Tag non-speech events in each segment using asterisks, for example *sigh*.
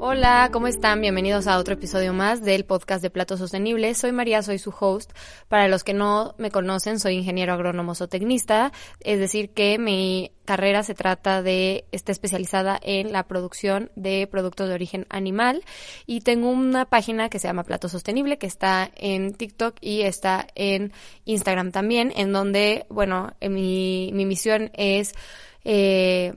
Hola, ¿cómo están? Bienvenidos a otro episodio más del podcast de Platos Sostenibles. Soy María, soy su host. Para los que no me conocen, soy ingeniero agrónomo zootecnista, es decir, que mi carrera se trata de, está especializada en la producción de productos de origen animal y tengo una página que se llama Plato Sostenible que está en TikTok y está en Instagram también, en donde, bueno, mi, mi misión es eh,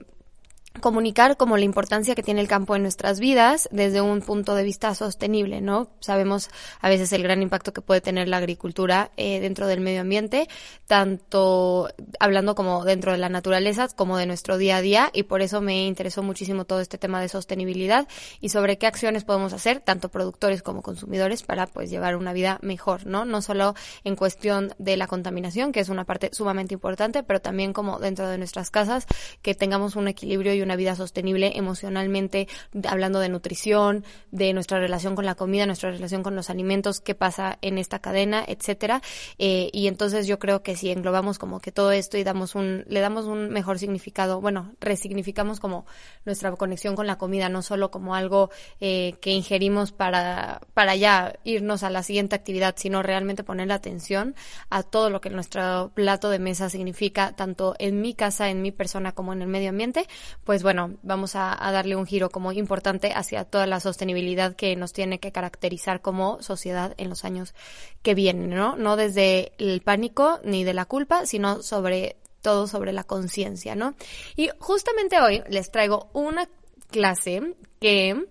comunicar como la importancia que tiene el campo en nuestras vidas desde un punto de vista sostenible, ¿no? Sabemos a veces el gran impacto que puede tener la agricultura eh, dentro del medio ambiente, tanto hablando como dentro de la naturaleza como de nuestro día a día y por eso me interesó muchísimo todo este tema de sostenibilidad y sobre qué acciones podemos hacer tanto productores como consumidores para pues llevar una vida mejor, ¿no? No solo en cuestión de la contaminación, que es una parte sumamente importante, pero también como dentro de nuestras casas que tengamos un equilibrio y una vida sostenible emocionalmente, hablando de nutrición, de nuestra relación con la comida, nuestra relación con los alimentos, qué pasa en esta cadena, etcétera. Eh, y entonces yo creo que si englobamos como que todo esto y damos un, le damos un mejor significado, bueno, resignificamos como nuestra conexión con la comida, no solo como algo eh, que ingerimos para, para ya irnos a la siguiente actividad, sino realmente poner atención a todo lo que nuestro plato de mesa significa, tanto en mi casa, en mi persona, como en el medio ambiente, pues pues bueno, vamos a, darle un giro como importante hacia toda la sostenibilidad que nos tiene que caracterizar como sociedad en los años que vienen, ¿no? No desde el pánico ni de la culpa, sino sobre todo sobre la conciencia, ¿no? Y justamente hoy les traigo una clase que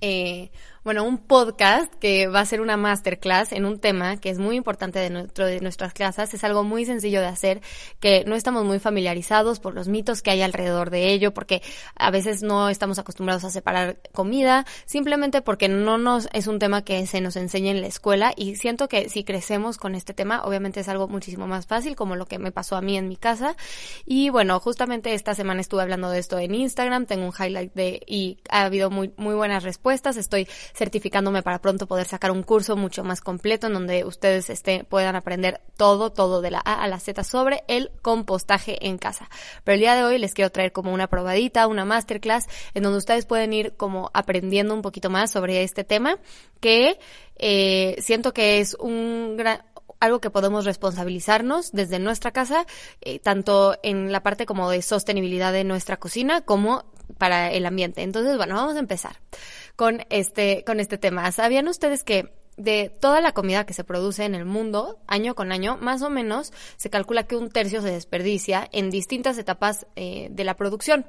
eh, bueno, un podcast que va a ser una masterclass en un tema que es muy importante dentro de nuestras clases. Es algo muy sencillo de hacer, que no estamos muy familiarizados por los mitos que hay alrededor de ello, porque a veces no estamos acostumbrados a separar comida, simplemente porque no nos es un tema que se nos enseña en la escuela y siento que si crecemos con este tema, obviamente es algo muchísimo más fácil, como lo que me pasó a mí en mi casa. Y bueno, justamente esta semana estuve hablando de esto en Instagram, tengo un highlight de y ha habido muy muy buenas respuestas. Estoy certificándome para pronto poder sacar un curso mucho más completo en donde ustedes este, puedan aprender todo, todo de la A a la Z sobre el compostaje en casa. Pero el día de hoy les quiero traer como una probadita, una masterclass, en donde ustedes pueden ir como aprendiendo un poquito más sobre este tema que eh, siento que es un gran algo que podemos responsabilizarnos desde nuestra casa, eh, tanto en la parte como de sostenibilidad de nuestra cocina como para el ambiente. Entonces, bueno, vamos a empezar con este, con este tema. ¿Sabían ustedes que de toda la comida que se produce en el mundo, año con año, más o menos se calcula que un tercio se desperdicia en distintas etapas eh, de la producción?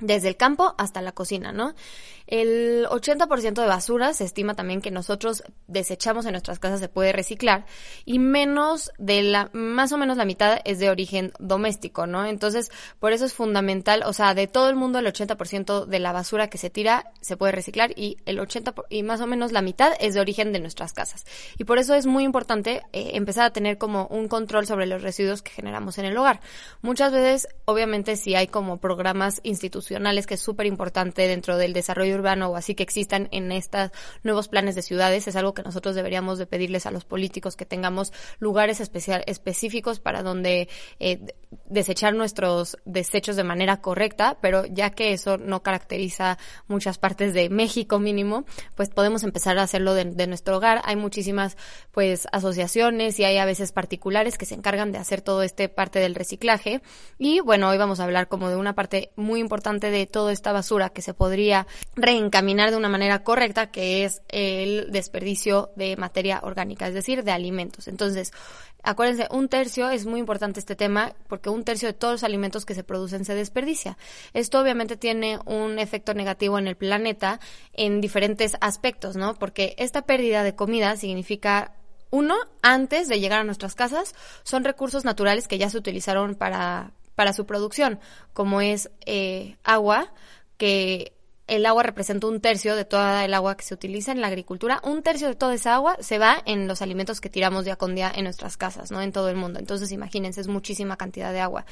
Desde el campo hasta la cocina, ¿no? El 80% de basura se estima también que nosotros desechamos en nuestras casas se puede reciclar y menos de la, más o menos la mitad es de origen doméstico, ¿no? Entonces, por eso es fundamental, o sea, de todo el mundo el 80% de la basura que se tira se puede reciclar y el 80 y más o menos la mitad es de origen de nuestras casas. Y por eso es muy importante eh, empezar a tener como un control sobre los residuos que generamos en el hogar. Muchas veces, obviamente, si hay como programas institucionales que es súper importante dentro del desarrollo urbano o así que existan en estos nuevos planes de ciudades. Es algo que nosotros deberíamos de pedirles a los políticos que tengamos lugares especial, específicos para donde eh, desechar nuestros desechos de manera correcta, pero ya que eso no caracteriza muchas partes de México mínimo, pues podemos empezar a hacerlo de, de nuestro hogar. Hay muchísimas pues asociaciones y hay a veces particulares que se encargan de hacer todo este parte del reciclaje. Y bueno, hoy vamos a hablar como de una parte muy importante de toda esta basura que se podría reencaminar de una manera correcta, que es el desperdicio de materia orgánica, es decir, de alimentos. Entonces, acuérdense, un tercio es muy importante este tema porque un tercio de todos los alimentos que se producen se desperdicia. Esto obviamente tiene un efecto negativo en el planeta en diferentes aspectos, ¿no? Porque esta pérdida de comida significa uno, antes de llegar a nuestras casas, son recursos naturales que ya se utilizaron para, para su producción, como es eh, agua, que el agua representa un tercio de toda el agua que se utiliza en la agricultura. Un tercio de toda esa agua se va en los alimentos que tiramos día con día en nuestras casas, ¿no? En todo el mundo. Entonces, imagínense, es muchísima cantidad de agua.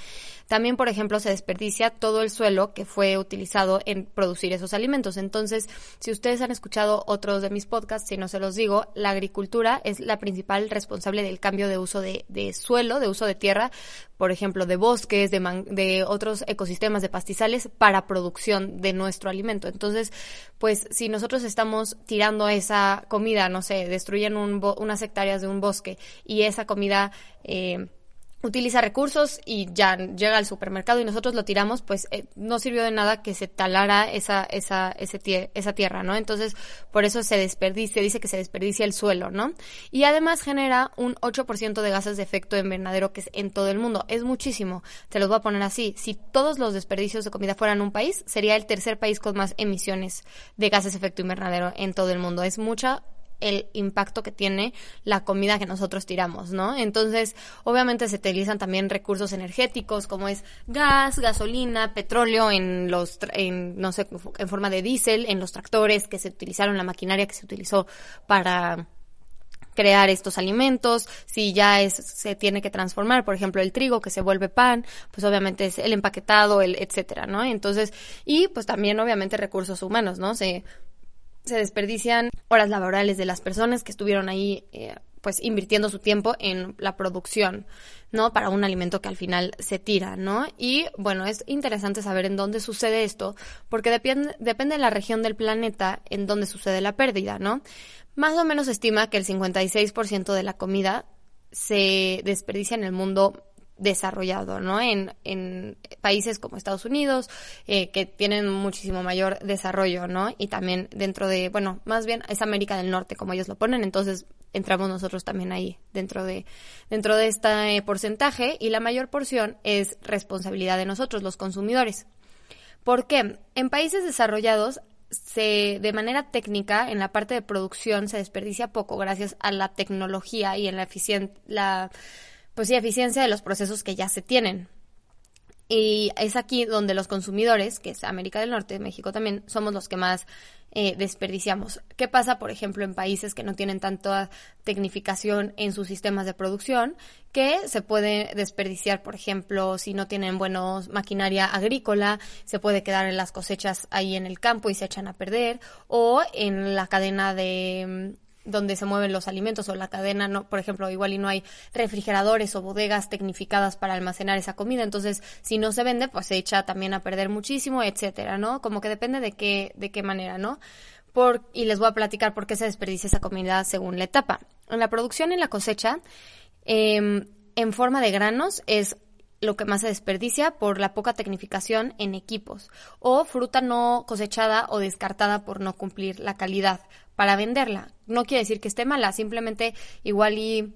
También, por ejemplo, se desperdicia todo el suelo que fue utilizado en producir esos alimentos. Entonces, si ustedes han escuchado otros de mis podcasts, si no se los digo, la agricultura es la principal responsable del cambio de uso de, de suelo, de uso de tierra, por ejemplo, de bosques, de, de otros ecosistemas, de pastizales, para producción de nuestro alimento. Entonces, pues si nosotros estamos tirando esa comida, no sé, destruyen unas hectáreas de un bosque y esa comida... Eh, utiliza recursos y ya llega al supermercado y nosotros lo tiramos, pues eh, no sirvió de nada que se talara esa, esa, ese esa tierra, ¿no? Entonces, por eso se desperdicia, dice que se desperdicia el suelo, ¿no? Y además genera un 8% de gases de efecto invernadero que es en todo el mundo. Es muchísimo. Te los voy a poner así. Si todos los desperdicios de comida fueran un país, sería el tercer país con más emisiones de gases de efecto invernadero en todo el mundo. Es mucha el impacto que tiene la comida que nosotros tiramos, ¿no? Entonces, obviamente se utilizan también recursos energéticos como es gas, gasolina, petróleo en los, en, no sé, en forma de diésel, en los tractores que se utilizaron, la maquinaria que se utilizó para crear estos alimentos, si ya es, se tiene que transformar, por ejemplo, el trigo que se vuelve pan, pues obviamente es el empaquetado, el etcétera, ¿no? Entonces, y pues también obviamente recursos humanos, ¿no? Se se desperdician horas laborales de las personas que estuvieron ahí eh, pues invirtiendo su tiempo en la producción, ¿no? Para un alimento que al final se tira, ¿no? Y bueno, es interesante saber en dónde sucede esto, porque depende, depende de la región del planeta en donde sucede la pérdida, ¿no? Más o menos se estima que el 56% de la comida se desperdicia en el mundo desarrollado, ¿no? En, en países como Estados Unidos, eh, que tienen muchísimo mayor desarrollo, ¿no? Y también dentro de, bueno, más bien es América del Norte, como ellos lo ponen, entonces entramos nosotros también ahí dentro de dentro de este porcentaje y la mayor porción es responsabilidad de nosotros los consumidores. ¿Por qué? En países desarrollados se de manera técnica en la parte de producción se desperdicia poco gracias a la tecnología y en la eficiencia la pues sí, eficiencia de los procesos que ya se tienen. Y es aquí donde los consumidores, que es América del Norte, México también, somos los que más eh, desperdiciamos. ¿Qué pasa, por ejemplo, en países que no tienen tanta tecnificación en sus sistemas de producción? Que se puede desperdiciar, por ejemplo, si no tienen buenos maquinaria agrícola, se puede quedar en las cosechas ahí en el campo y se echan a perder, o en la cadena de donde se mueven los alimentos o la cadena, no, por ejemplo, igual y no hay refrigeradores o bodegas tecnificadas para almacenar esa comida, entonces si no se vende, pues se echa también a perder muchísimo, etcétera, ¿no? Como que depende de qué de qué manera, ¿no? Por, y les voy a platicar por qué se desperdicia esa comida según la etapa. En la producción y la cosecha, em, en forma de granos es lo que más se desperdicia por la poca tecnificación en equipos o fruta no cosechada o descartada por no cumplir la calidad para venderla. No quiere decir que esté mala, simplemente igual y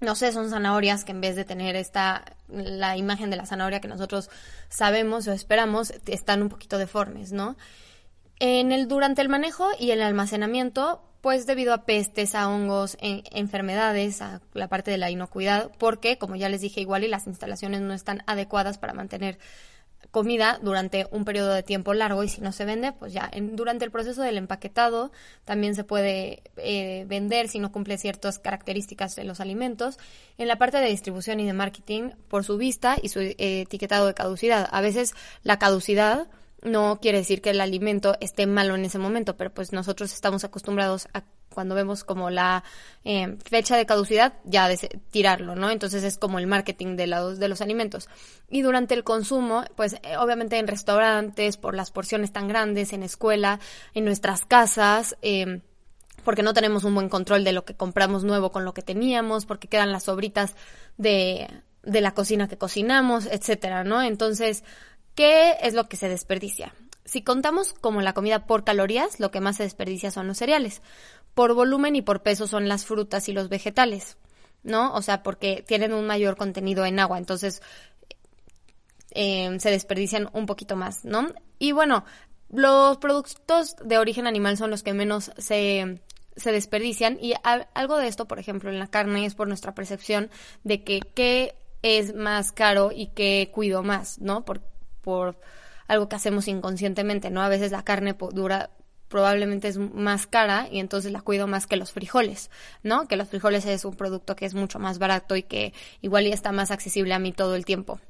no sé, son zanahorias que en vez de tener esta la imagen de la zanahoria que nosotros sabemos o esperamos, están un poquito deformes, ¿no? En el durante el manejo y el almacenamiento pues debido a pestes, a hongos, enfermedades, a la parte de la inocuidad, porque, como ya les dije, igual y las instalaciones no están adecuadas para mantener comida durante un periodo de tiempo largo y si no se vende, pues ya durante el proceso del empaquetado también se puede eh, vender si no cumple ciertas características de los alimentos. En la parte de distribución y de marketing, por su vista y su eh, etiquetado de caducidad. A veces la caducidad no quiere decir que el alimento esté malo en ese momento, pero pues nosotros estamos acostumbrados a cuando vemos como la eh, fecha de caducidad, ya de tirarlo, ¿no? Entonces es como el marketing de los, de los alimentos. Y durante el consumo, pues eh, obviamente en restaurantes, por las porciones tan grandes, en escuela, en nuestras casas, eh, porque no tenemos un buen control de lo que compramos nuevo con lo que teníamos, porque quedan las sobritas de, de la cocina que cocinamos, etcétera, ¿no? Entonces, ¿Qué es lo que se desperdicia? Si contamos como la comida por calorías, lo que más se desperdicia son los cereales. Por volumen y por peso son las frutas y los vegetales, ¿no? O sea, porque tienen un mayor contenido en agua, entonces eh, se desperdician un poquito más, ¿no? Y bueno, los productos de origen animal son los que menos se, se desperdician y algo de esto, por ejemplo, en la carne es por nuestra percepción de que qué es más caro y qué cuido más, ¿no? Porque por algo que hacemos inconscientemente, ¿no? A veces la carne dura probablemente es más cara y entonces la cuido más que los frijoles, ¿no? Que los frijoles es un producto que es mucho más barato y que igual ya está más accesible a mí todo el tiempo.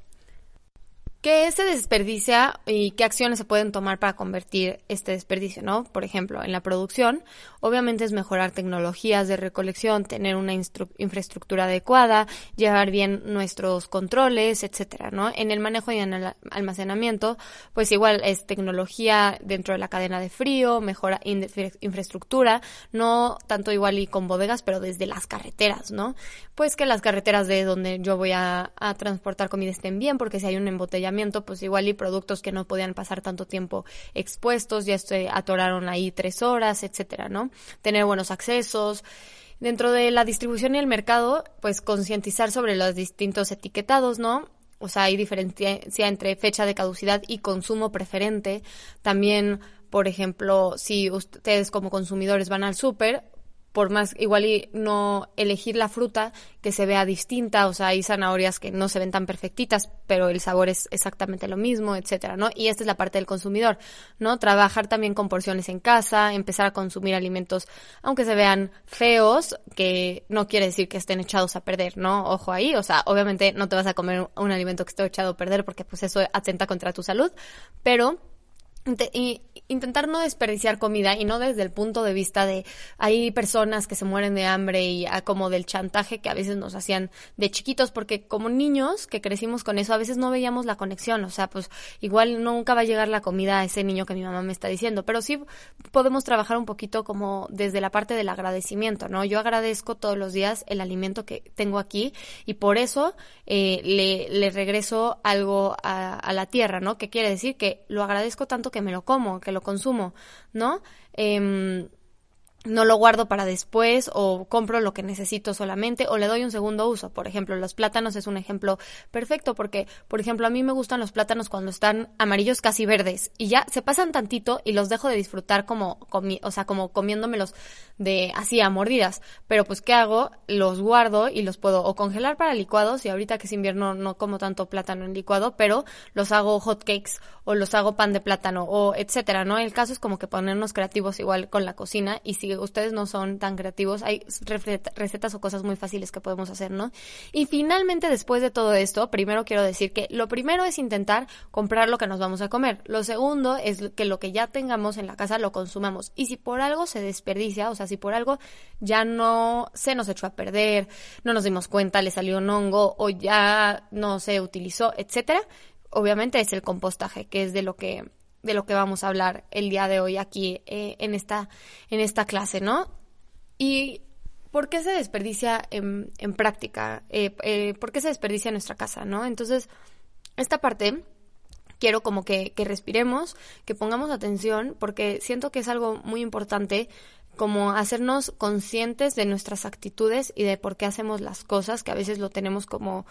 ¿Qué se desperdicia y qué acciones se pueden tomar para convertir este desperdicio, no? Por ejemplo, en la producción, obviamente es mejorar tecnologías de recolección, tener una infraestructura adecuada, llevar bien nuestros controles, etcétera, ¿no? En el manejo y en el almacenamiento, pues igual es tecnología dentro de la cadena de frío, mejora infraestructura, no tanto igual y con bodegas, pero desde las carreteras, ¿no? Pues que las carreteras de donde yo voy a, a transportar comida estén bien, porque si hay un embotellamiento pues igual y productos que no podían pasar tanto tiempo expuestos, ya se atoraron ahí tres horas, etcétera, ¿no? Tener buenos accesos. Dentro de la distribución y el mercado, pues concientizar sobre los distintos etiquetados, ¿no? O sea, hay diferencia entre fecha de caducidad y consumo preferente. También, por ejemplo, si ustedes como consumidores van al súper, por más igual y no elegir la fruta que se vea distinta, o sea, hay zanahorias que no se ven tan perfectitas, pero el sabor es exactamente lo mismo, etcétera, ¿no? Y esta es la parte del consumidor, ¿no? Trabajar también con porciones en casa, empezar a consumir alimentos aunque se vean feos, que no quiere decir que estén echados a perder, ¿no? Ojo ahí, o sea, obviamente no te vas a comer un alimento que esté echado a perder porque pues eso atenta contra tu salud, pero y intentar no desperdiciar comida y no desde el punto de vista de hay personas que se mueren de hambre y como del chantaje que a veces nos hacían de chiquitos porque como niños que crecimos con eso a veces no veíamos la conexión o sea pues igual nunca va a llegar la comida a ese niño que mi mamá me está diciendo pero sí podemos trabajar un poquito como desde la parte del agradecimiento no yo agradezco todos los días el alimento que tengo aquí y por eso eh, le, regreso algo a, a la tierra no que quiere decir que lo agradezco tanto me lo como, que lo consumo, ¿no? Eh, no lo guardo para después o compro lo que necesito solamente o le doy un segundo uso. Por ejemplo, los plátanos es un ejemplo perfecto porque, por ejemplo, a mí me gustan los plátanos cuando están amarillos casi verdes y ya se pasan tantito y los dejo de disfrutar como, o sea, como comiéndomelos de así a mordidas. Pero pues, ¿qué hago? Los guardo y los puedo o congelar para licuados y ahorita que es invierno no como tanto plátano en licuado, pero los hago hot cakes o los hago pan de plátano o etcétera, ¿no? El caso es como que ponernos creativos igual con la cocina y ustedes no son tan creativos, hay recetas o cosas muy fáciles que podemos hacer, ¿no? Y finalmente, después de todo esto, primero quiero decir que lo primero es intentar comprar lo que nos vamos a comer. Lo segundo es que lo que ya tengamos en la casa lo consumamos. Y si por algo se desperdicia, o sea, si por algo ya no se nos echó a perder, no nos dimos cuenta, le salió un hongo o ya no se utilizó, etcétera, obviamente es el compostaje, que es de lo que de lo que vamos a hablar el día de hoy aquí eh, en, esta, en esta clase, ¿no? Y ¿por qué se desperdicia en, en práctica? Eh, eh, ¿Por qué se desperdicia en nuestra casa, no? Entonces, esta parte quiero como que, que respiremos, que pongamos atención, porque siento que es algo muy importante como hacernos conscientes de nuestras actitudes y de por qué hacemos las cosas, que a veces lo tenemos como,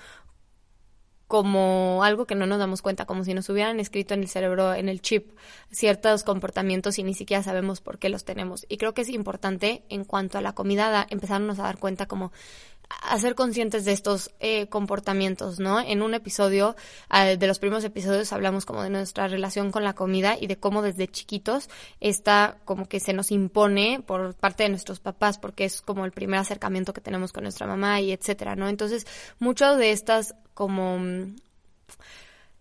como algo que no nos damos cuenta, como si nos hubieran escrito en el cerebro, en el chip, ciertos comportamientos y ni siquiera sabemos por qué los tenemos. Y creo que es importante en cuanto a la comida empezarnos a dar cuenta como a ser conscientes de estos eh, comportamientos, ¿no? En un episodio, de los primeros episodios, hablamos como de nuestra relación con la comida y de cómo desde chiquitos está como que se nos impone por parte de nuestros papás, porque es como el primer acercamiento que tenemos con nuestra mamá y etcétera, ¿no? Entonces, muchas de estas como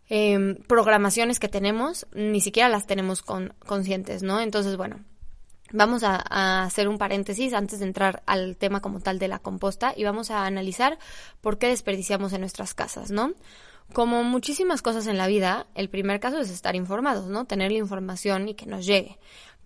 eh, programaciones que tenemos, ni siquiera las tenemos con, conscientes, ¿no? Entonces, bueno, Vamos a, hacer un paréntesis antes de entrar al tema como tal de la composta y vamos a analizar por qué desperdiciamos en nuestras casas, ¿no? Como muchísimas cosas en la vida, el primer caso es estar informados, ¿no? Tener la información y que nos llegue.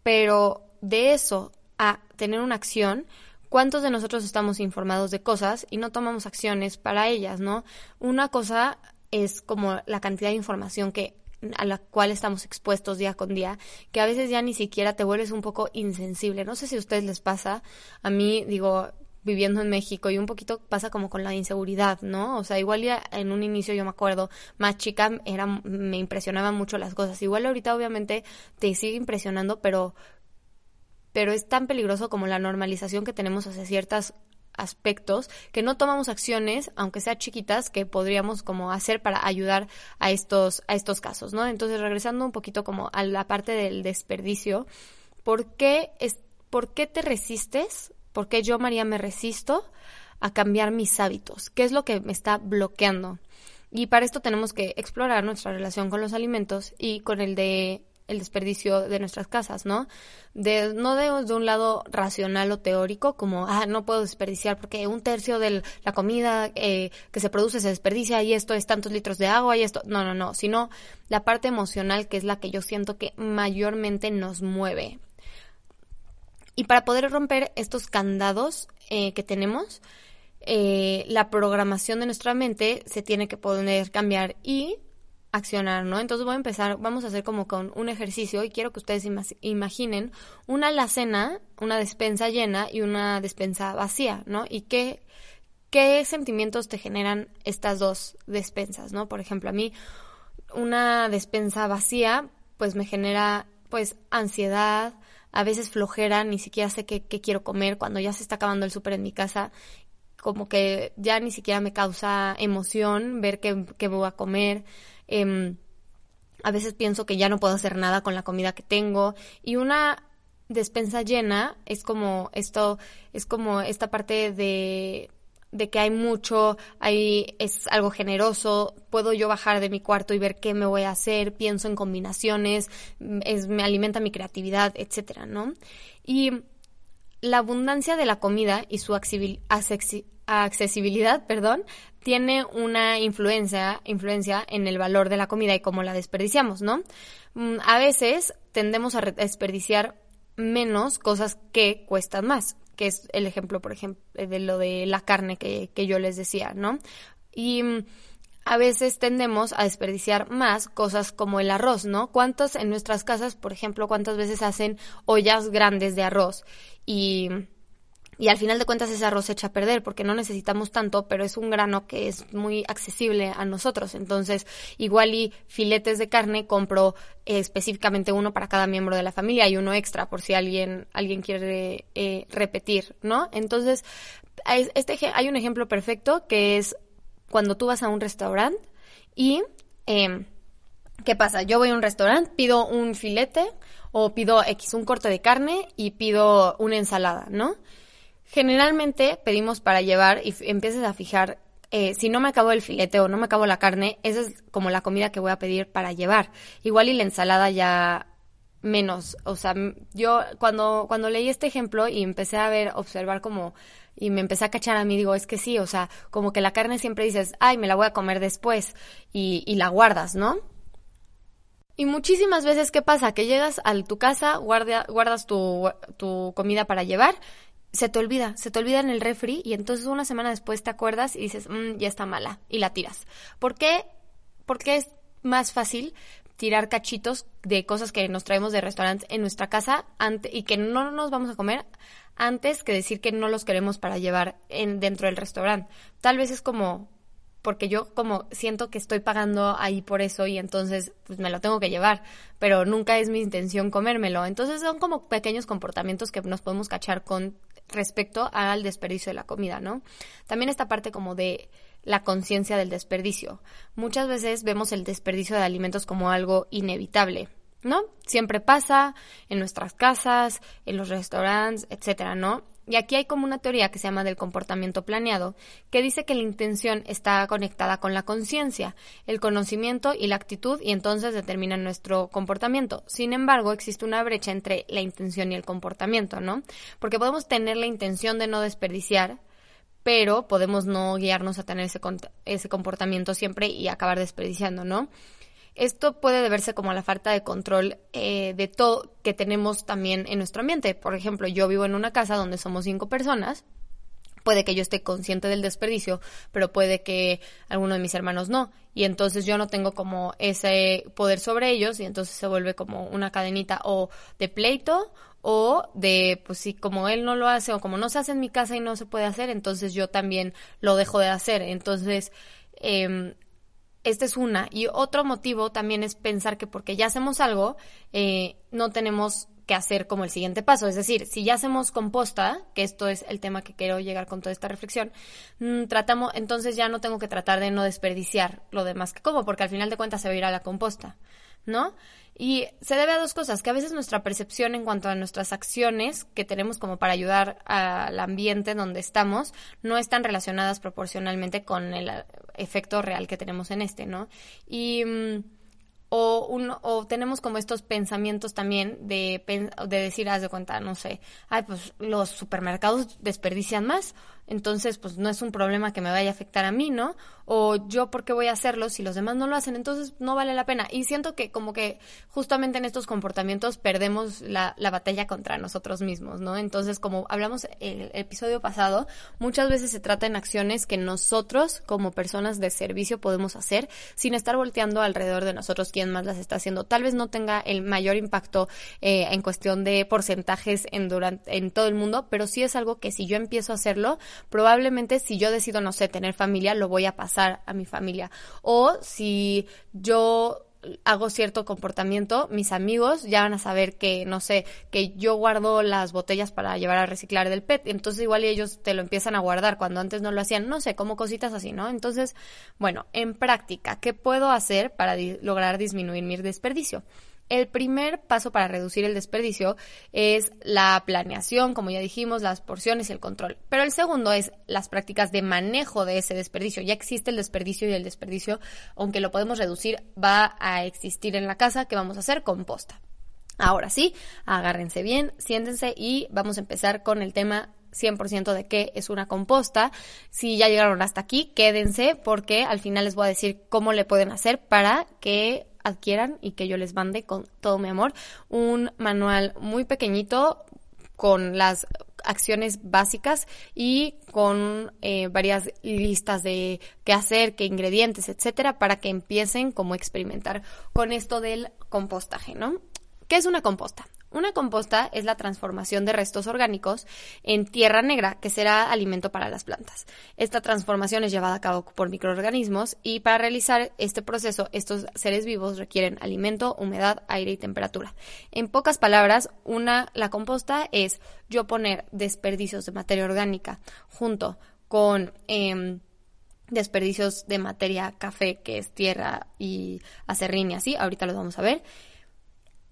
Pero de eso a tener una acción, ¿cuántos de nosotros estamos informados de cosas y no tomamos acciones para ellas, ¿no? Una cosa es como la cantidad de información que a la cual estamos expuestos día con día, que a veces ya ni siquiera te vuelves un poco insensible. No sé si a ustedes les pasa, a mí digo, viviendo en México y un poquito pasa como con la inseguridad, ¿no? O sea, igual ya en un inicio yo me acuerdo, más chica era me impresionaban mucho las cosas. Igual ahorita obviamente te sigue impresionando, pero pero es tan peligroso como la normalización que tenemos hacia ciertas aspectos que no tomamos acciones, aunque sean chiquitas, que podríamos como hacer para ayudar a estos, a estos casos, ¿no? Entonces, regresando un poquito como a la parte del desperdicio, ¿por qué, es, ¿por qué te resistes? ¿Por qué yo, María, me resisto a cambiar mis hábitos? ¿Qué es lo que me está bloqueando? Y para esto tenemos que explorar nuestra relación con los alimentos y con el de el desperdicio de nuestras casas, ¿no? No de, de, un lado racional o teórico, como, ah, no puedo desperdiciar porque un tercio de la comida eh, que se produce se desperdicia y esto es tantos litros de agua y esto, no, no, no, sino la parte emocional que es la que yo siento que mayormente nos mueve. Y para poder romper estos candados eh, que tenemos, eh, la programación de nuestra mente se tiene que poder cambiar y accionar, ¿no? Entonces voy a empezar, vamos a hacer como con un ejercicio y quiero que ustedes imaginen una alacena, una despensa llena y una despensa vacía, ¿no? Y qué, qué sentimientos te generan estas dos despensas, ¿no? Por ejemplo, a mí una despensa vacía, pues me genera, pues, ansiedad, a veces flojera, ni siquiera sé qué, qué quiero comer, cuando ya se está acabando el súper en mi casa como que ya ni siquiera me causa emoción ver qué, qué voy a comer. Em, a veces pienso que ya no puedo hacer nada con la comida que tengo. Y una despensa llena es como esto, es como esta parte de, de que hay mucho, hay, es algo generoso, puedo yo bajar de mi cuarto y ver qué me voy a hacer, pienso en combinaciones, es, me alimenta mi creatividad, etcétera, ¿no? Y la abundancia de la comida y su accesibilidad, perdón, tiene una influencia, influencia en el valor de la comida y cómo la desperdiciamos, ¿no? Mm, a veces tendemos a desperdiciar menos cosas que cuestan más, que es el ejemplo, por ejemplo, de lo de la carne que, que yo les decía, ¿no? Y mm, a veces tendemos a desperdiciar más cosas como el arroz, ¿no? ¿Cuántos en nuestras casas, por ejemplo, cuántas veces hacen ollas grandes de arroz? Y y al final de cuentas ese arroz se echa a perder porque no necesitamos tanto, pero es un grano que es muy accesible a nosotros. Entonces, igual y filetes de carne compro eh, específicamente uno para cada miembro de la familia y uno extra por si alguien, alguien quiere eh, repetir, ¿no? Entonces, este, hay un ejemplo perfecto que es cuando tú vas a un restaurante y... Em, ¿Qué pasa? Yo voy a un restaurante, pido un filete o pido X, un corte de carne y pido una ensalada, ¿no? Generalmente pedimos para llevar y empieces a fijar, eh, si no me acabo el filete o no me acabo la carne, esa es como la comida que voy a pedir para llevar. Igual y la ensalada ya menos. O sea, yo cuando, cuando leí este ejemplo y empecé a ver, observar como, y me empecé a cachar a mí, digo, es que sí, o sea, como que la carne siempre dices, ay, me la voy a comer después y, y la guardas, ¿no? Y muchísimas veces, ¿qué pasa? Que llegas a tu casa, guarda, guardas tu, tu comida para llevar se te olvida, se te olvida en el refri y entonces una semana después te acuerdas y dices, mmm, ya está mala y la tiras. ¿Por qué? Porque es más fácil tirar cachitos de cosas que nos traemos de restaurantes en nuestra casa y que no nos vamos a comer antes que decir que no los queremos para llevar en, dentro del restaurante. Tal vez es como porque yo como siento que estoy pagando ahí por eso y entonces pues me lo tengo que llevar, pero nunca es mi intención comérmelo. Entonces son como pequeños comportamientos que nos podemos cachar con respecto al desperdicio de la comida, ¿no? También esta parte como de la conciencia del desperdicio. Muchas veces vemos el desperdicio de alimentos como algo inevitable, ¿no? Siempre pasa en nuestras casas, en los restaurantes, etcétera, ¿no? Y aquí hay como una teoría que se llama del comportamiento planeado, que dice que la intención está conectada con la conciencia, el conocimiento y la actitud y entonces determina nuestro comportamiento. Sin embargo, existe una brecha entre la intención y el comportamiento, ¿no? Porque podemos tener la intención de no desperdiciar, pero podemos no guiarnos a tener ese, ese comportamiento siempre y acabar desperdiciando, ¿no? Esto puede deberse como a la falta de control eh, de todo que tenemos también en nuestro ambiente. Por ejemplo, yo vivo en una casa donde somos cinco personas. Puede que yo esté consciente del desperdicio, pero puede que alguno de mis hermanos no. Y entonces yo no tengo como ese poder sobre ellos y entonces se vuelve como una cadenita o de pleito o de, pues si como él no lo hace o como no se hace en mi casa y no se puede hacer, entonces yo también lo dejo de hacer. Entonces, eh, esta es una. Y otro motivo también es pensar que porque ya hacemos algo, eh, no tenemos que hacer como el siguiente paso. Es decir, si ya hacemos composta, que esto es el tema que quiero llegar con toda esta reflexión, mm, tratamos, entonces ya no tengo que tratar de no desperdiciar lo demás que como, porque al final de cuentas se va a ir a la composta, ¿no? Y se debe a dos cosas, que a veces nuestra percepción en cuanto a nuestras acciones que tenemos como para ayudar al ambiente donde estamos no están relacionadas proporcionalmente con el efecto real que tenemos en este, ¿no? Y mm, o, un, o tenemos como estos pensamientos también de, de decir, haz de cuenta, no sé, ay, pues los supermercados desperdician más entonces pues no es un problema que me vaya a afectar a mí, ¿no? O yo por qué voy a hacerlo si los demás no lo hacen, entonces no vale la pena. Y siento que como que justamente en estos comportamientos perdemos la, la batalla contra nosotros mismos, ¿no? Entonces como hablamos el, episodio pasado, muchas veces se trata en acciones que nosotros como personas de servicio podemos hacer sin estar volteando alrededor de nosotros quién más las está haciendo. Tal vez no tenga el mayor impacto eh, en cuestión de porcentajes en, durante, en todo el mundo, pero sí es algo que si yo empiezo a hacerlo, probablemente si yo decido, no sé, tener familia, lo voy a pasar a mi familia. O si yo hago cierto comportamiento, mis amigos ya van a saber que, no sé, que yo guardo las botellas para llevar a reciclar del PET. Entonces igual ellos te lo empiezan a guardar cuando antes no lo hacían, no sé, como cositas así, ¿no? Entonces, bueno, en práctica, ¿qué puedo hacer para lograr disminuir mi desperdicio? El primer paso para reducir el desperdicio es la planeación, como ya dijimos, las porciones y el control. Pero el segundo es las prácticas de manejo de ese desperdicio. Ya existe el desperdicio y el desperdicio, aunque lo podemos reducir, va a existir en la casa. ¿Qué vamos a hacer? Composta. Ahora sí, agárrense bien, siéntense y vamos a empezar con el tema 100% de qué es una composta. Si ya llegaron hasta aquí, quédense porque al final les voy a decir cómo le pueden hacer para que adquieran y que yo les mande con todo mi amor un manual muy pequeñito con las acciones básicas y con eh, varias listas de qué hacer, qué ingredientes, etcétera, para que empiecen como experimentar con esto del compostaje, ¿no? ¿Qué es una composta? Una composta es la transformación de restos orgánicos en tierra negra, que será alimento para las plantas. Esta transformación es llevada a cabo por microorganismos y para realizar este proceso, estos seres vivos requieren alimento, humedad, aire y temperatura. En pocas palabras, una, la composta es yo poner desperdicios de materia orgánica junto con em, desperdicios de materia café, que es tierra y acerrín y así, ahorita los vamos a ver,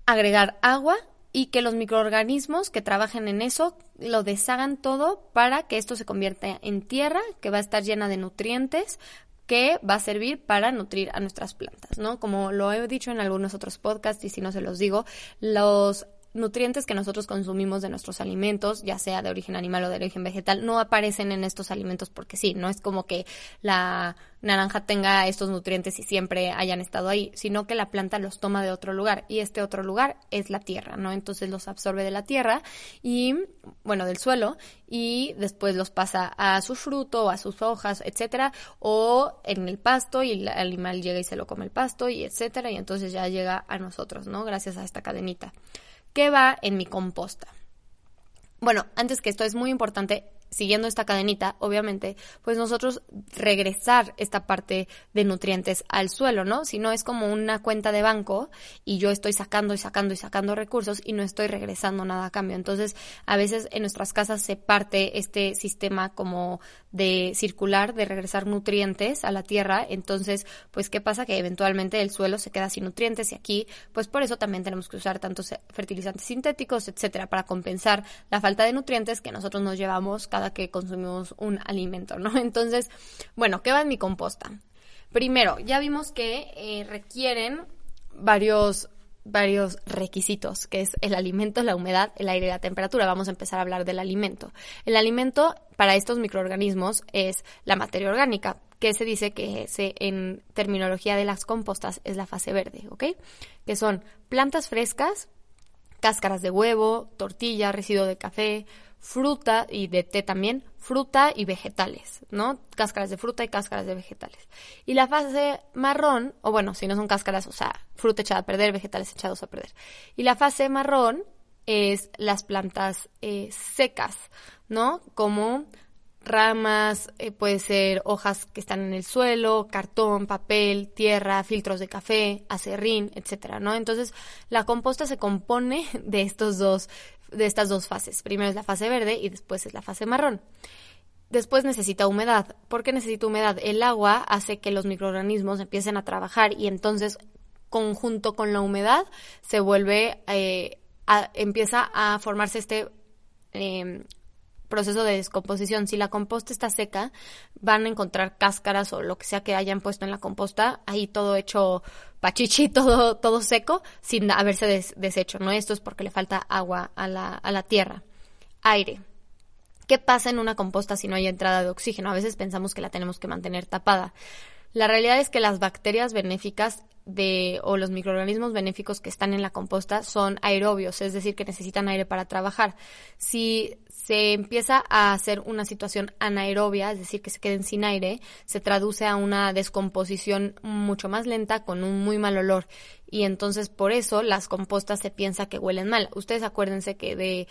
agregar agua y que los microorganismos que trabajen en eso lo deshagan todo para que esto se convierta en tierra que va a estar llena de nutrientes que va a servir para nutrir a nuestras plantas, ¿no? Como lo he dicho en algunos otros podcasts y si no se los digo, los nutrientes que nosotros consumimos de nuestros alimentos, ya sea de origen animal o de origen vegetal, no aparecen en estos alimentos porque sí, no es como que la naranja tenga estos nutrientes y siempre hayan estado ahí, sino que la planta los toma de otro lugar y este otro lugar es la tierra, ¿no? Entonces los absorbe de la tierra y, bueno, del suelo y después los pasa a su fruto, a sus hojas, etcétera, o en el pasto y el animal llega y se lo come el pasto y etcétera y entonces ya llega a nosotros, ¿no? Gracias a esta cadenita. ¿Qué va en mi composta? Bueno, antes que esto es muy importante siguiendo esta cadenita, obviamente, pues nosotros regresar esta parte de nutrientes al suelo, ¿no? Si no es como una cuenta de banco y yo estoy sacando y sacando y sacando recursos y no estoy regresando nada a cambio. Entonces, a veces en nuestras casas se parte este sistema como de circular, de regresar nutrientes a la tierra. Entonces, pues, ¿qué pasa? Que eventualmente el suelo se queda sin nutrientes y aquí, pues por eso también tenemos que usar tantos fertilizantes sintéticos, etcétera, para compensar la falta de nutrientes que nosotros nos llevamos cada que consumimos un alimento, ¿no? *laughs* Entonces, bueno, ¿qué va en mi composta? Primero, ya vimos que eh, requieren varios varios requisitos, que es el alimento, la humedad, el aire y la temperatura. Vamos a empezar a hablar del alimento. El alimento para estos microorganismos es la materia orgánica, que se dice que se, en terminología de las compostas es la fase verde, ¿ok? Que son plantas frescas, cáscaras de huevo, tortilla, residuo de café, fruta y de té también, fruta y vegetales, ¿no? Cáscaras de fruta y cáscaras de vegetales. Y la fase marrón, o bueno, si no son cáscaras, o sea, fruta echada a perder, vegetales echados a perder. Y la fase marrón es las plantas eh, secas, ¿no? Como ramas, eh, puede ser hojas que están en el suelo, cartón, papel, tierra, filtros de café, acerrín, etcétera, ¿no? Entonces, la composta se compone *laughs* de estos dos, de estas dos fases. Primero es la fase verde y después es la fase marrón. Después necesita humedad. ¿Por qué necesita humedad? El agua hace que los microorganismos empiecen a trabajar y entonces conjunto con la humedad se vuelve, eh, empieza a formarse este em, proceso de descomposición. Si la composta está seca, van a encontrar cáscaras o lo que sea que hayan puesto en la composta, ahí todo hecho pachichi, *laughs* todo, todo seco, sin haberse deshecho, ¿no? Esto es porque le falta agua a la, a la tierra. Aire. ¿Qué pasa en una composta si no hay entrada de oxígeno? A veces pensamos que la tenemos que mantener tapada. La realidad es que las bacterias benéficas de, o los microorganismos benéficos que están en la composta son aerobios, es decir, que necesitan aire para trabajar. Si se empieza a hacer una situación anaerobia, es decir, que se queden sin aire, se traduce a una descomposición mucho más lenta con un muy mal olor. Y entonces por eso las compostas se piensa que huelen mal. Ustedes acuérdense que de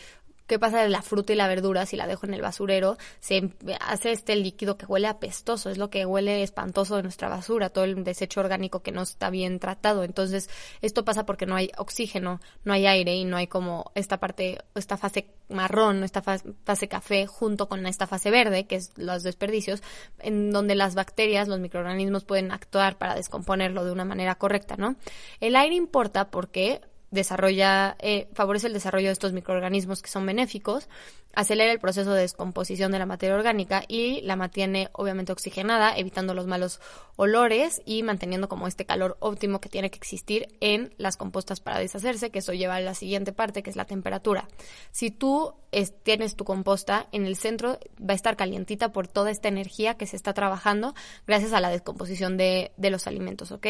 ¿Qué pasa de la fruta y la verdura si la dejo en el basurero? Se hace este líquido que huele apestoso, es lo que huele espantoso de nuestra basura, todo el desecho orgánico que no está bien tratado. Entonces, esto pasa porque no hay oxígeno, no hay aire y no hay como esta parte, esta fase marrón, esta fase café junto con esta fase verde, que es los desperdicios, en donde las bacterias, los microorganismos pueden actuar para descomponerlo de una manera correcta, ¿no? El aire importa porque desarrolla, eh, favorece el desarrollo de estos microorganismos que son benéficos, acelera el proceso de descomposición de la materia orgánica y la mantiene obviamente oxigenada, evitando los malos olores y manteniendo como este calor óptimo que tiene que existir en las compostas para deshacerse, que eso lleva a la siguiente parte, que es la temperatura. Si tú tienes tu composta en el centro, va a estar calientita por toda esta energía que se está trabajando gracias a la descomposición de, de los alimentos, ¿ok?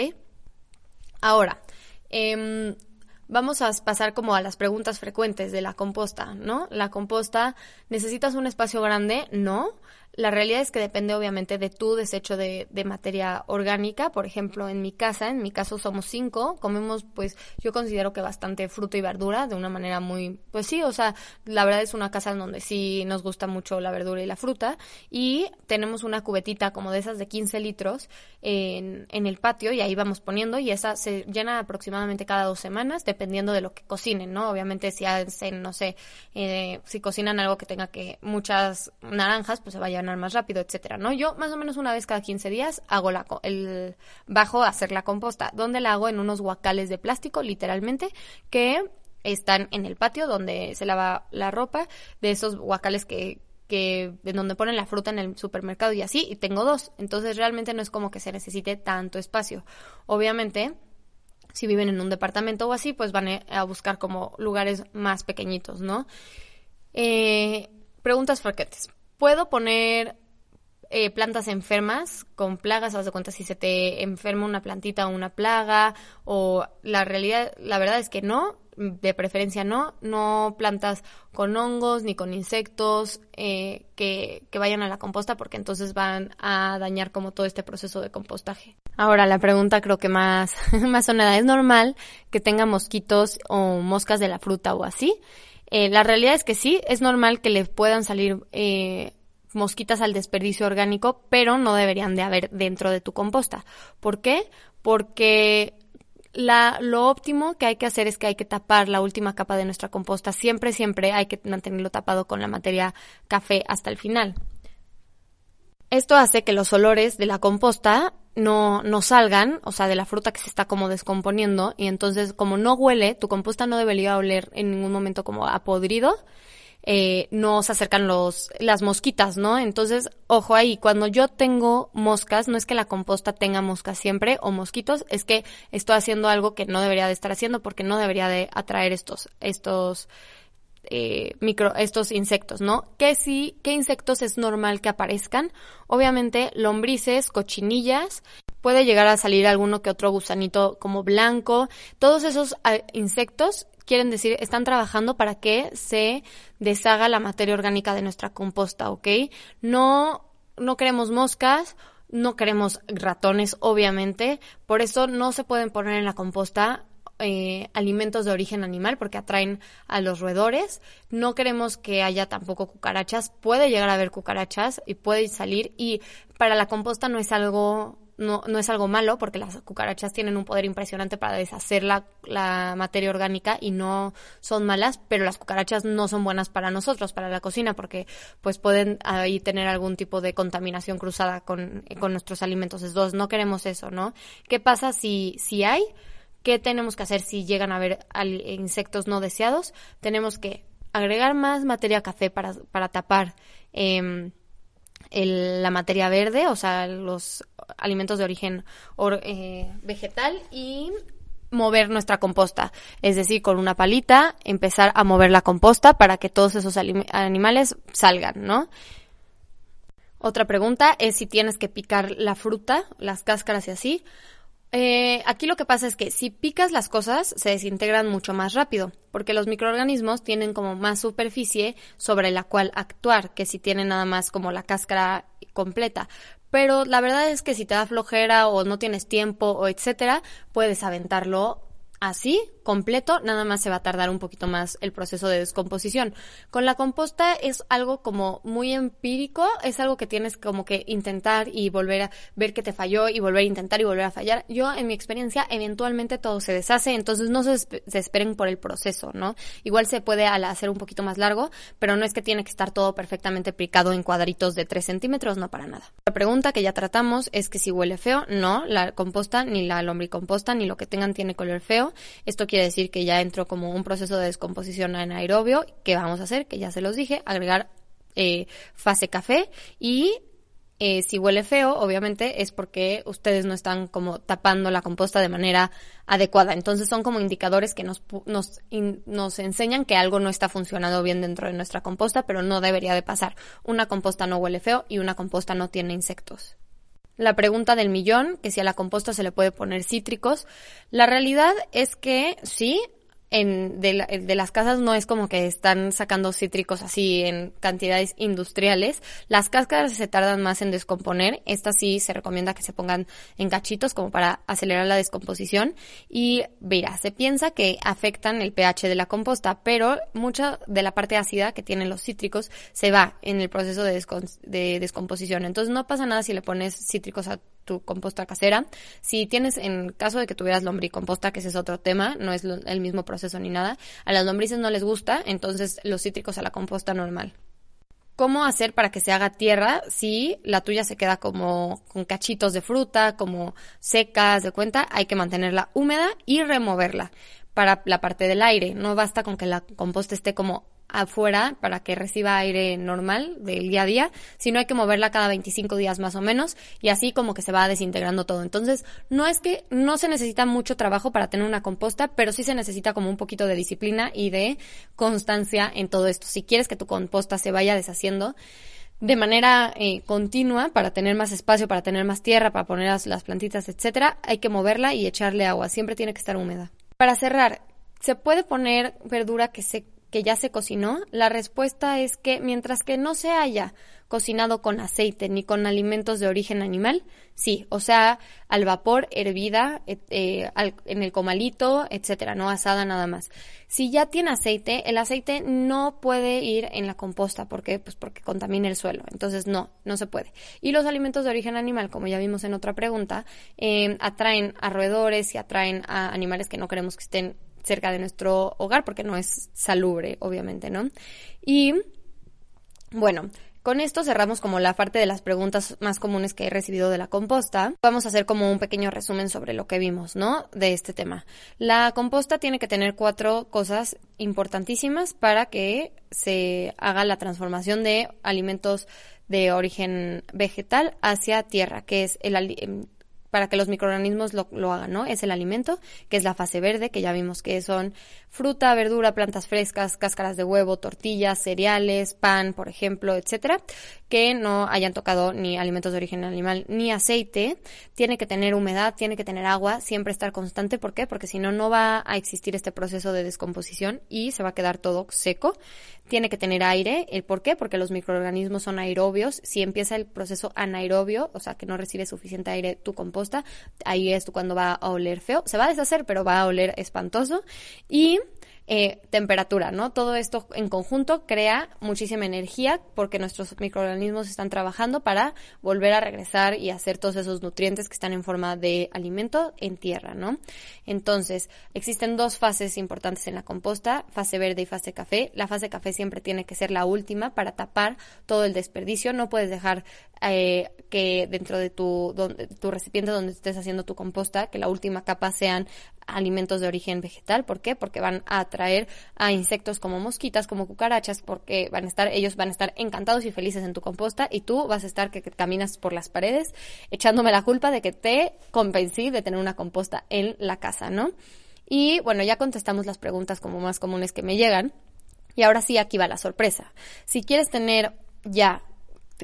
Ahora, eh, vamos a pasar como a las preguntas frecuentes de la composta, ¿no? La composta, ¿necesitas un espacio grande? No. La realidad es que depende obviamente de tu desecho de, de, materia orgánica. Por ejemplo, en mi casa, en mi caso somos cinco, comemos pues yo considero que bastante fruta y verdura de una manera muy, pues sí, o sea, la verdad es una casa en donde sí nos gusta mucho la verdura y la fruta y tenemos una cubetita como de esas de 15 litros en, en el patio y ahí vamos poniendo y esa se llena aproximadamente cada dos semanas dependiendo de lo que cocinen, ¿no? Obviamente si hacen, no sé, eh, si cocinan algo que tenga que muchas naranjas, pues se va más rápido, etcétera, ¿no? Yo más o menos una vez cada 15 días hago la, el, bajo a hacer la composta, donde la hago en unos guacales de plástico, literalmente, que están en el patio donde se lava la ropa, de esos guacales que, que de donde ponen la fruta en el supermercado y así, y tengo dos. Entonces realmente no es como que se necesite tanto espacio. Obviamente, si viven en un departamento o así, pues van a buscar como lugares más pequeñitos, ¿no? Eh, preguntas frecuentes puedo poner eh, plantas enfermas con plagas, haz de cuenta si se te enferma una plantita o una plaga, o la realidad, la verdad es que no, de preferencia no, no plantas con hongos ni con insectos eh, que, que, vayan a la composta porque entonces van a dañar como todo este proceso de compostaje. Ahora la pregunta creo que más, *laughs* más sonada, ¿es normal que tenga mosquitos o moscas de la fruta o así? Eh, la realidad es que sí, es normal que le puedan salir eh, mosquitas al desperdicio orgánico, pero no deberían de haber dentro de tu composta. ¿Por qué? Porque la, lo óptimo que hay que hacer es que hay que tapar la última capa de nuestra composta. Siempre, siempre hay que mantenerlo tapado con la materia café hasta el final. Esto hace que los olores de la composta no, no salgan, o sea, de la fruta que se está como descomponiendo, y entonces como no huele, tu composta no debería oler en ningún momento como a podrido, eh, no se acercan los, las mosquitas, ¿no? Entonces, ojo ahí, cuando yo tengo moscas, no es que la composta tenga moscas siempre o mosquitos, es que estoy haciendo algo que no debería de estar haciendo porque no debería de atraer estos, estos, eh, micro, estos insectos, ¿no? ¿Qué sí, qué insectos es normal que aparezcan? Obviamente lombrices, cochinillas, puede llegar a salir alguno que otro gusanito como blanco. Todos esos ah, insectos quieren decir, están trabajando para que se deshaga la materia orgánica de nuestra composta, ¿ok? No, no queremos moscas, no queremos ratones, obviamente, por eso no se pueden poner en la composta eh, alimentos de origen animal porque atraen a los roedores. No queremos que haya tampoco cucarachas. Puede llegar a haber cucarachas y puede salir y para la composta no es algo no, no es algo malo porque las cucarachas tienen un poder impresionante para deshacer la, la, materia orgánica y no son malas, pero las cucarachas no son buenas para nosotros, para la cocina, porque pues pueden ahí tener algún tipo de contaminación cruzada con, con nuestros alimentos. Entonces, no queremos eso, ¿no? ¿Qué pasa si, si hay? ¿Qué tenemos que hacer si llegan a haber insectos no deseados? Tenemos que agregar más materia café para, para tapar em, la materia verde, o sea, los alimentos de origen eh, vegetal y mover nuestra composta, es decir, con una palita empezar a mover la composta para que todos esos animales salgan, ¿no? Otra pregunta es si tienes que picar la fruta, las cáscaras y así. Eh, aquí lo que pasa es que si picas las cosas se desintegran mucho más rápido, porque los microorganismos tienen como más superficie sobre la cual actuar que si tienen nada más como la cáscara completa. Pero la verdad es que si te da flojera o no tienes tiempo o etcétera, puedes aventarlo así, completo, nada más se va a tardar un poquito más el proceso de descomposición. Con la composta es algo como muy empírico, es algo que tienes como que intentar y volver a ver que te falló y volver a intentar y volver a fallar. Yo, en mi experiencia, eventualmente todo se deshace, entonces no se, esperen por el proceso, ¿no? Igual se puede hacer un poquito más largo, pero no es que tiene que estar todo perfectamente picado en cuadritos de 3 centímetros, no para nada. Pregunta que ya tratamos es que si huele feo, no, la composta, ni la lombricomposta, ni lo que tengan tiene color feo. Esto quiere decir que ya entró como un proceso de descomposición anaerobio. ¿Qué vamos a hacer? Que ya se los dije, agregar eh, fase café y eh, si huele feo, obviamente es porque ustedes no están como tapando la composta de manera adecuada. Entonces son como indicadores que nos, nos, nos enseñan que algo no está funcionando bien dentro de nuestra composta, pero no debería de pasar. Una composta no huele feo y una composta no tiene insectos. La pregunta del millón, que si a la composta se le puede poner cítricos. La realidad es que sí, en, de, de, las casas no es como que están sacando cítricos así en cantidades industriales. Las cáscaras se tardan más en descomponer. Estas sí se recomienda que se pongan en cachitos como para acelerar la descomposición. Y mira, se piensa que afectan el pH de la composta, pero mucha de la parte ácida que tienen los cítricos se va en el proceso de, de descomposición. Entonces no pasa nada si le pones cítricos a tu composta casera. Si tienes, en caso de que tuvieras lombricomposta, que ese es otro tema, no es el mismo proceso ni nada, a las lombrices no les gusta, entonces los cítricos a la composta normal. ¿Cómo hacer para que se haga tierra si la tuya se queda como con cachitos de fruta, como secas de cuenta? Hay que mantenerla húmeda y removerla para la parte del aire. No basta con que la composta esté como afuera para que reciba aire normal del día a día, sino hay que moverla cada 25 días más o menos y así como que se va desintegrando todo. Entonces, no es que no se necesita mucho trabajo para tener una composta, pero sí se necesita como un poquito de disciplina y de constancia en todo esto. Si quieres que tu composta se vaya deshaciendo, de manera eh, continua para tener más espacio, para tener más tierra, para poner las, las plantitas, etcétera, hay que moverla y echarle agua. Siempre tiene que estar húmeda. Para cerrar, se puede poner verdura que se que ya se cocinó? La respuesta es que mientras que no se haya cocinado con aceite ni con alimentos de origen animal, sí, o sea, al vapor, hervida, eh, en el comalito, etcétera, no asada nada más. Si ya tiene aceite, el aceite no puede ir en la composta, ¿por qué? Pues porque contamina el suelo, entonces no, no se puede. Y los alimentos de origen animal, como ya vimos en otra pregunta, eh, atraen a roedores y atraen a animales que no queremos que estén cerca de nuestro hogar porque no es salubre, obviamente, ¿no? Y bueno, con esto cerramos como la parte de las preguntas más comunes que he recibido de la composta. Vamos a hacer como un pequeño resumen sobre lo que vimos, ¿no? De este tema. La composta tiene que tener cuatro cosas importantísimas para que se haga la transformación de alimentos de origen vegetal hacia tierra, que es el, para que los microorganismos lo, hagan, ¿no? Es el alimento, que es la fase verde, que ya vimos que son fruta, verdura, plantas frescas, cáscaras de huevo, tortillas, cereales, pan, por ejemplo, etcétera, que no hayan tocado ni alimentos de origen animal ni aceite. Tiene que tener humedad, tiene que tener agua, siempre estar constante. ¿Por qué? Porque si no, no va a existir este proceso de descomposición y se va a quedar todo seco. Tiene que tener aire. ¿El por qué? Porque los microorganismos son aerobios. Si empieza el proceso anaerobio, o sea, que no recibe suficiente aire tu composta, ahí es cuando va a oler feo. Se va a deshacer, pero va a oler espantoso. Y eh, temperatura, ¿no? Todo esto en conjunto crea muchísima energía porque nuestros microorganismos están trabajando para volver a regresar y hacer todos esos nutrientes que están en forma de alimento en tierra, ¿no? Entonces, existen dos fases importantes en la composta, fase verde y fase café. La fase café siempre tiene que ser la última para tapar todo el desperdicio. No puedes dejar eh, que dentro de tu, tu recipiente donde estés haciendo tu composta, que la última capa sean alimentos de origen vegetal. ¿Por qué? Porque van a atraer a insectos como mosquitas, como cucarachas, porque van a estar, ellos van a estar encantados y felices en tu composta y tú vas a estar que, que caminas por las paredes echándome la culpa de que te convencí de tener una composta en la casa, ¿no? Y bueno, ya contestamos las preguntas como más comunes que me llegan. Y ahora sí, aquí va la sorpresa. Si quieres tener ya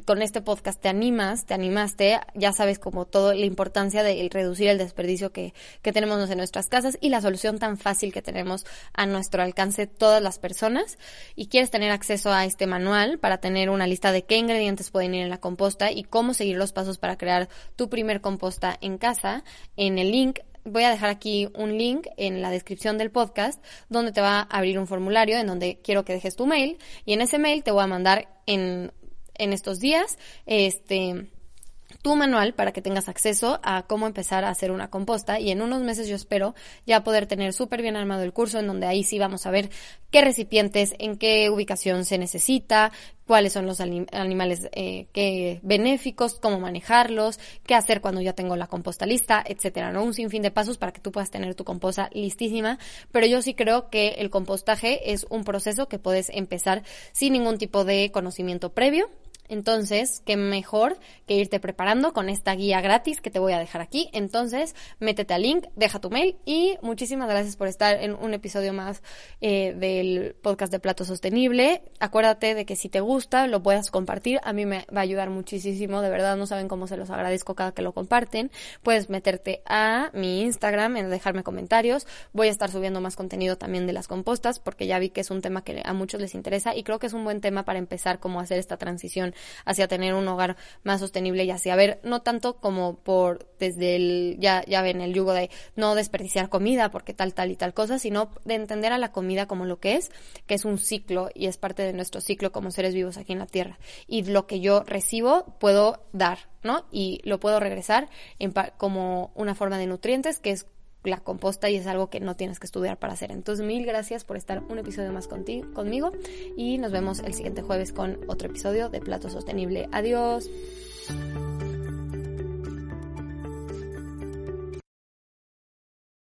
con este podcast te animas, te animaste, ya sabes como todo la importancia de reducir el desperdicio que, que tenemos en nuestras casas y la solución tan fácil que tenemos a nuestro alcance todas las personas. Y quieres tener acceso a este manual para tener una lista de qué ingredientes pueden ir en la composta y cómo seguir los pasos para crear tu primer composta en casa, en el link. Voy a dejar aquí un link en la descripción del podcast donde te va a abrir un formulario en donde quiero que dejes tu mail y en ese mail te voy a mandar en en estos días, este, tu manual para que tengas acceso a cómo empezar a hacer una composta y en unos meses yo espero ya poder tener súper bien armado el curso en donde ahí sí vamos a ver qué recipientes, en qué ubicación se necesita, cuáles son los animales eh, que benéficos, cómo manejarlos, qué hacer cuando ya tengo la composta lista, etcétera, ¿no? Un sinfín de pasos para que tú puedas tener tu composta listísima, pero yo sí creo que el compostaje es un proceso que puedes empezar sin ningún tipo de conocimiento previo entonces, qué mejor que irte preparando con esta guía gratis que te voy a dejar aquí. Entonces, métete al link, deja tu mail y muchísimas gracias por estar en un episodio más eh, del podcast de Plato Sostenible. Acuérdate de que si te gusta, lo puedas compartir. A mí me va a ayudar muchísimo. De verdad, no saben cómo se los agradezco cada que lo comparten. Puedes meterte a mi Instagram en dejarme comentarios. Voy a estar subiendo más contenido también de las compostas porque ya vi que es un tema que a muchos les interesa y creo que es un buen tema para empezar cómo hacer esta transición hacia tener un hogar más sostenible y hacia ver, no tanto como por desde el, ya, ya ven, el yugo de no desperdiciar comida porque tal, tal y tal cosa, sino de entender a la comida como lo que es, que es un ciclo y es parte de nuestro ciclo como seres vivos aquí en la Tierra. Y lo que yo recibo puedo dar, ¿no? Y lo puedo regresar en como una forma de nutrientes que es la composta y es algo que no tienes que estudiar para hacer. Entonces, mil gracias por estar un episodio más contigo, conmigo y nos vemos el siguiente jueves con otro episodio de Plato Sostenible. Adiós.